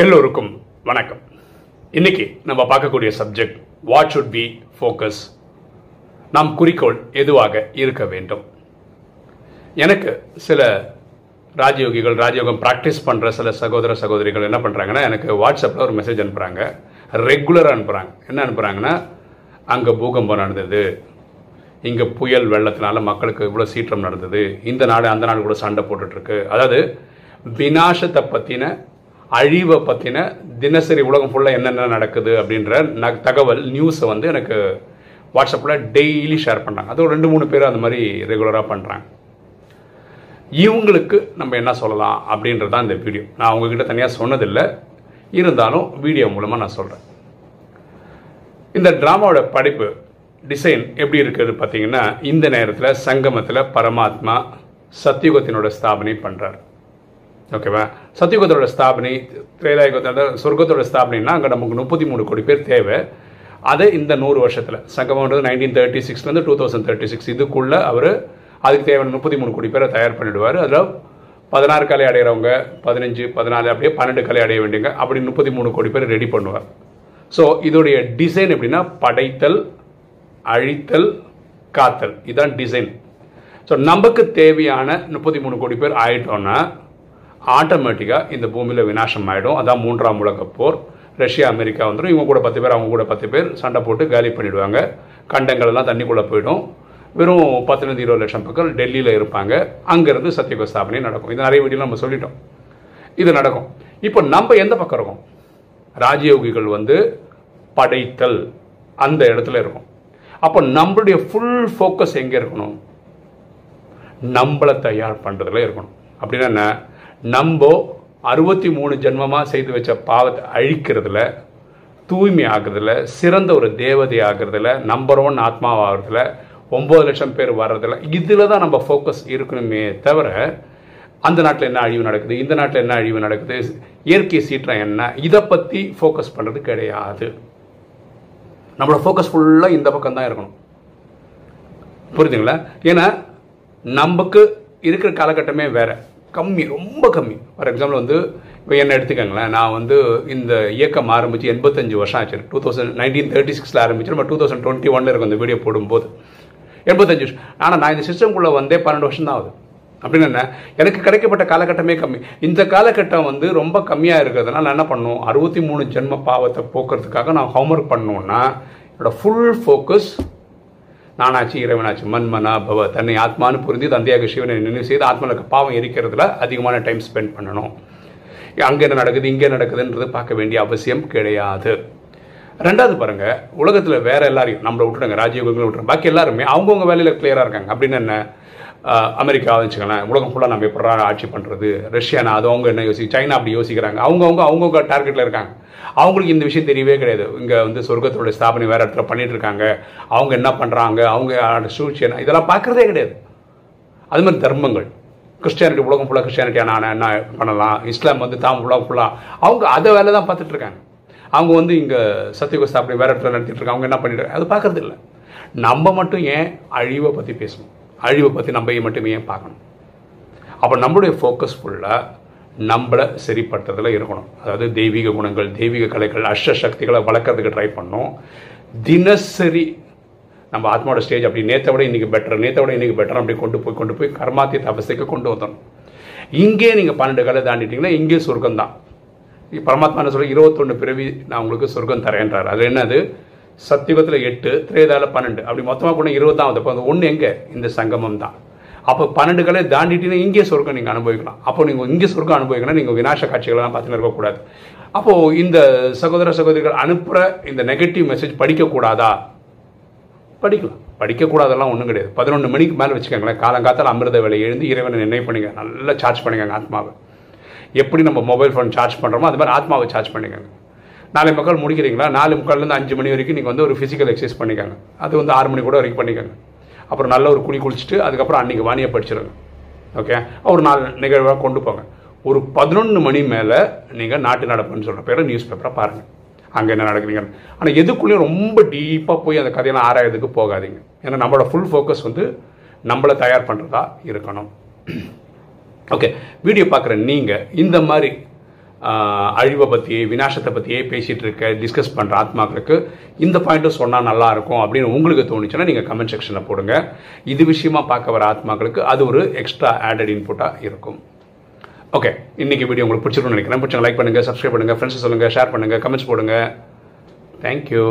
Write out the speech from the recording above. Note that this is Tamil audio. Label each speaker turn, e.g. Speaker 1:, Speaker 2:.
Speaker 1: எல்லோருக்கும் வணக்கம். இன்னைக்கு நம்ம பார்க்கக்கூடிய subject what should be focus நம் குறிக்கோள் எதுவாக இருக்க வேண்டும்? எனக்கு சில ராஜயோகிகள் ராஜயோகம் ப்ராக்டிஸ் பண்ணுற சில சகோதர சகோதரிகள் என்ன பண்ணுறாங்கன்னா எனக்கு வாட்ஸ்அப்பில் ஒரு மெசேஜ் அனுப்புகிறாங்க ரெகுலராக அனுப்புகிறாங்க என்ன அனுப்புகிறாங்கன்னா அங்கே பூகம்பம் நடந்தது. இங்கே புயல் வெள்ளத்தினால மக்களுக்கு இவ்வளோ சீற்றம் நடந்தது. இந்த நாடு அந்த நாடு கூட சண்டை போட்டுட்ருக்கு அதாவது வினாசத்தை பற்றின அழிவை பற்றின தினசரி உலகம் ஃபுல்லாக என்னென்ன நடக்குது அப்படின்ற ந தகவல் நியூஸை வந்து எனக்கு வாட்ஸ்அப்பில் டெய்லி ஷேர் பண்ணுறாங்க அது ஒரு ரெண்டு மூணு பேர் அந்த மாதிரி ரெகுலராக பண்ணுறாங்க இவங்களுக்கு நம்ம என்ன சொல்லலாம் அப்படின்றது தான் இந்த வீடியோ நான் அவங்கக்கிட்ட தனியாக சொன்னதில்லை. இருந்தாலும் வீடியோ மூலமாக நான் சொல்கிறேன் இந்த ட்ராமாவோட படிப்பு டிசைன் எப்படி இருக்குது பார்த்தீங்கன்னா இந்த நேரத்தில் சங்கமத்தில் பரமாத்மா சத்தியுகத்தினோட ஸ்தாபனை பண்ணுறார் ஓகேவா சத்தியுகத்தோட ஸ்தாபனை திரேதாயுகத்தோட சொர்க்கத்தோட ஸ்தாபனைனா அங்கே நமக்கு முப்பத்தி மூணு கோடி பேர் தேவை. அதை இந்த நூறு வருஷத்தில். சங்கமன்றது நைன்டீன் தேர்ட்டி சிக்ஸ்லேருந்து டூ தௌசண்ட் தேர்ட்டி சிக்ஸ் இதுக்குள்ளே அவர் அதுக்கு தேவையான முப்பத்தி மூணு கோடி பேரை தயார் பண்ணிவிடுவார் அதில் பதினாறு கலை அடைகிறவங்க பதினஞ்சு பதினாலு அப்படியே பன்னெண்டு கலை அடைய வேண்டியங்க அப்படி முப்பத்தி மூணு கோடி பேர் ரெடி பண்ணுவார். ஸோ இதோடைய டிசைன் எப்படின்னா படைத்தல் அழித்தல் காத்தல். இதுதான் டிசைன் ஸோ நமக்கு தேவையான முப்பத்தி மூணு கோடி பேர் ஆயிட்டோன்னா ஆட்டோமேட்டிக்காக இந்த பூமியில் விநாசம் ஆகிடும் அதான் மூன்றாம் உலகப் போர். ரஷ்யா அமெரிக்கா வந்துடும் இவங்க கூட பத்து பேர் அவங்க கூட பத்து பேர் சண்டை போட்டு காலி பண்ணிடுவாங்க. கண்டங்கள் எல்லாம் தண்ணிக்குள்ளே போயிடும். வெறும் பத்துலேருந்து இருபது லட்சம் மக்கள் டெல்லியில் இருப்பாங்க. அங்கேருந்து சத்தியக ஸ்தாபனை நடக்கும். இது நிறைய வீடியோ நம்ம சொல்லிட்டோம். இது நடக்கும். இப்போ நம்ம எந்த பக்கம் இருக்கோம்? ராஜயோகிகள் வந்து படைத்தல் அந்த இடத்துல இருக்கும். அப்போ நம்மளுடைய ஃபுல் ஃபோக்கஸ் எங்கே இருக்கணும்? நம்மளை தயார் பண்ணுறதுல இருக்கணும். அப்படின்னா என்ன? நம்ம அறுபத்தி மூணு ஜென்மமாக செய்து வச்ச பாவத்தை அழிக்கிறதுல தூய்மை ஆகுறதுல சிறந்த ஒரு தேவதை ஆகுறதுல நம்பர் ஒன் ஆத்மாவாகிறதுல ஒம்பது லட்சம் பேர் வர்றதுல இதில் தான் நம்ம ஃபோக்கஸ் இருக்கணுமே தவிர அந்த நாட்டில் என்ன அழிவு நடக்குது இந்த நாட்டில் என்ன அழிவு நடக்குது இயற்கை சீற்றம் என்ன இதை பற்றி ஃபோக்கஸ் பண்ணுறது கிடையாது. நம்மளோட ஃபோக்கஸ் ஃபுல்லாக இந்த பக்கம் தான் இருக்கணும். புரியுதுங்களா? ஏன்னா நமக்கு இருக்கிற காலகட்டமே வேறு. கம்மி ரொம்ப கம்மி. ஃபார் எக்ஸாம்பிள் வந்து இப்போ என்ன எடுத்துக்கோங்களேன் நான் வந்து இந்த இயக்கம் ஆரம்பித்து எண்பத்தஞ்சு வருஷம் ஆச்சு. டூ தௌசண்ட் நைன்டீன் தேர்ட்டி சிக்ஸில் ஆரம்பிச்சு நம்ம டூ தௌசண்ட் டுவெண்ட்டி ஒன்ல இருக்கும் இந்த வீடியோ போடும்போது. எண்பத்தஞ்சு வருஷம். ஆனால் நான் இந்த சிஸ்டம்குள்ளே வந்தே பன்னெண்டு வருஷம் தான் ஆகுது. அப்படின்னு என்ன எனக்கு கிடைக்கப்பட்ட காலகட்டமே கம்மி. இந்த காலகட்டம் வந்து ரொம்ப கம்மியாக இருக்கிறதுனால நான் என்ன பண்ணும்? அறுபத்தி மூணு ஜென்ம பாவத்தை போக்குறதுக்காக நான் ஹோம்ஒர்க் பண்ணோன்னா என்னோட ஃபுல் ஃபோக்கஸ் நானாச்சு இறைவனாச்சு மன்மனா பவ தன்னை ஆத்மானு புரிந்து தந்தையாக சிவனை நினைவு செய்து ஆத்மாவுக்கு பாவம் இருக்கிறதுல அதிகமான டைம் ஸ்பெண்ட் பண்ணணும். அங்கே என்ன நடக்குது இங்கே நடக்குதுன்றது பார்க்க வேண்டிய அவசியம் கிடையாது. ரெண்டாவது பாருங்க உலகத்தில் வேற எல்லாரையும் நம்மளை விட்டுடுங்க ராஜீவ் விட்டுருங்க பாக்கி எல்லாருமே அவங்கவுங்க வேலையில் கிளியராக இருக்காங்க. அப்படின்னு என்ன? அமெரிக்கா வச்சுக்கலாம் உலகம் ஃபுல்லாக நம்ம எப்படா ஆட்சி பண்ணுறது ரஷ்யானா அது அவங்க என்ன யோசி சைனா அப்படி யோசிக்கிறாங்க. அவங்கவுங்க அவங்கவுங்க டார்கெட்டில் இருக்காங்க. அவங்களுக்கு இந்த விஷயம் தெரியவே கிடையாது. இங்கே வந்து சொர்க்கத்தோட ஸ்தாபனை வேறு இடத்துல பண்ணிட்டு இருக்காங்க. அவங்க என்ன பண்ணுறாங்க அவங்க சூழ்ச்சி என்ன? இதெல்லாம் பார்க்குறதே கிடையாது. அது மாதிரி தர்மங்கள். கிறிஸ்டியானிட்டி உலகம் ஃபுல்லாக கிறிஸ்டியானிட்டி நான் என்ன பண்ணலாம்? இஸ்லாம் வந்து தாம் உலகம் ஃபுல்லாக அவங்க அதை வேலை தான் பார்த்துட்டு இருக்காங்க. அவங்க வந்து இங்கே சத்தியக ஸ்தாபனை வேறு இடத்துல நடத்திட்டு இருக்காங்க. அவங்க என்ன பண்ணிட்டு அது பார்க்குறது இல்லை நம்ம மட்டும் ஏன் அழிவை பற்றி பேசணும்? அழிவை பற்றி நம்ம மட்டுமே பார்க்கணும்? அப்போ நம்மளுடைய ஃபோக்கஸ் ஃபுல்லாக நம்மளை சரிப்படுத்துறதுல இருக்கணும். அதாவது தெய்வீக குணங்கள் தெய்வீக கலைகள் அஷ்ட சக்திகளை வளர்க்கறதுக்கு ட்ரை பண்ணோம் தினசரி நம்ம ஆத்மாவோட ஸ்டேஜ் அப்படி நேற்றை விட இன்றைக்கி பெட்டர் நேற்றை விட இன்றைக்கி பெட்டர் அப்படி கொண்டு போய் கொண்டு போய் கர்மாத்திய தபசைக்கு கொண்டு வந்துடணும். இங்கே நீங்கள் பன்னெண்டு காலை தாண்டிட்டீங்கன்னா இங்கே சொர்க்கம் தான் பரமாத்மா என்ன சொல்ல இருபத்தொன்று பிறவி நான் உங்களுக்கு சொர்க்கம் தரேன்றார். அது என்னது? சத்தியுகத்தில் எட்டு திரேதாவில் பன்னெண்டு. அப்படி மொத்தமாக கூட இருபதாவது அப்போ அந்த ஒன்று எங்கே? இந்த சங்கமம் தான். அப்போ பன்னெண்டு கலை இங்கே சொர்க்கம் நீங்கள் அனுபவிக்கலாம். அப்போ நீங்கள் இங்கே சொர்க்கம் அனுபவிக்கணும் நீங்கள் வினாச காட்சிகள்லாம் பார்த்துன்னு இருக்கக்கூடாது. அப்போது இந்த சகோதர சகோதரிகள் அனுப்புகிற இந்த நெகட்டிவ் மெசேஜ் படிக்கக்கூடாதா? படிக்கலாம். படிக்கக்கூடாதெல்லாம் ஒன்றும் கிடையாது. பதினொன்று மணிக்கு மேலே வச்சுக்கோங்களேன். காலங்காத்தால் அமிர்த வேலை எழுந்து இறைவனை நிர்ணயம் பண்ணிங்க. நல்லா சார்ஜ் பண்ணிக்கங்க ஆத்மாவை. எப்படி நம்ம மொபைல் ஃபோன் சார்ஜ் பண்ணுறோமோ அது மாதிரி ஆத்மாவை சார்ஜ் பண்ணிக்கோங்க நாலு மக்கள் முடிக்கிறீங்களா? நாலு முக்கால்லேருந்து அஞ்சு மணி வரைக்கும் நீங்கள் வந்து ஒரு ஃபிசிக்கல் எக்ஸசைஸ் பண்ணிக்கோங்க. அது வந்து ஆறு மணி கூட வரைக்கும் பண்ணிக்கோங்க. அப்புறம் நல்ல ஒரு குழி குளிச்சுட்டு அதுக்கப்புறம் அன்றைக்கி வாணியை படிச்சிருங்க. ஓகே ஒரு நாலு நிகழ்வாக கொண்டு போங்க. ஒரு பதினொன்று மணி மேலே நீங்கள் நாட்டு நடப்புன்னு சொல்கிற பேரை நியூஸ் பேப்பரை பாருங்கள் அங்கே என்ன நடக்குதுங்க? ஆனால் எதுக்குள்ளேயும் ரொம்ப டீப்பாக போய் அந்த கதையெல்லாம் ஆராயறதுக்கு போகாதீங்க. ஏன்னா நம்மளோட ஃபுல் ஃபோக்கஸ் வந்து நம்மளை தயார் பண்ணுறதா இருக்கணும். ஓகே வீடியோ பார்க்குற நீங்கள் இந்த மாதிரி அழிவை பற்றியே விநாசத்தை பற்றியே பேசிகிட்டு இருக்க டிஸ்கஸ் பண்ணுற ஆத்மாக்களுக்கு இந்த பாயிண்ட்டும் சொன்னால் நல்லாயிருக்கும் அப்படின்னு உங்களுக்கு தோணுச்சுன்னா நீங்கள் கமெண்ட் செக்ஷனில் போடுங்க. இது விஷயமா பார்க்க வர ஆத்மாக்களுக்கு அது ஒரு எக்ஸ்ட்ரா ஆடட் இன்புட்டாக இருக்கும். ஓகே இன்றைக்கி வீடியோ உங்களுக்கு பிடிச்சிருக்கும்னு நினைக்கிறேன். பிடிச்சவங்க லைக் பண்ணுங்கள் சப்ஸ்கிரைப் பண்ணுங்கள் ஃப்ரெண்ட்ஸ் சொல்லுங்கள் ஷேர் பண்ணுங்கள் கமெண்ட்ஸ் போடுங்க. தேங்க்யூ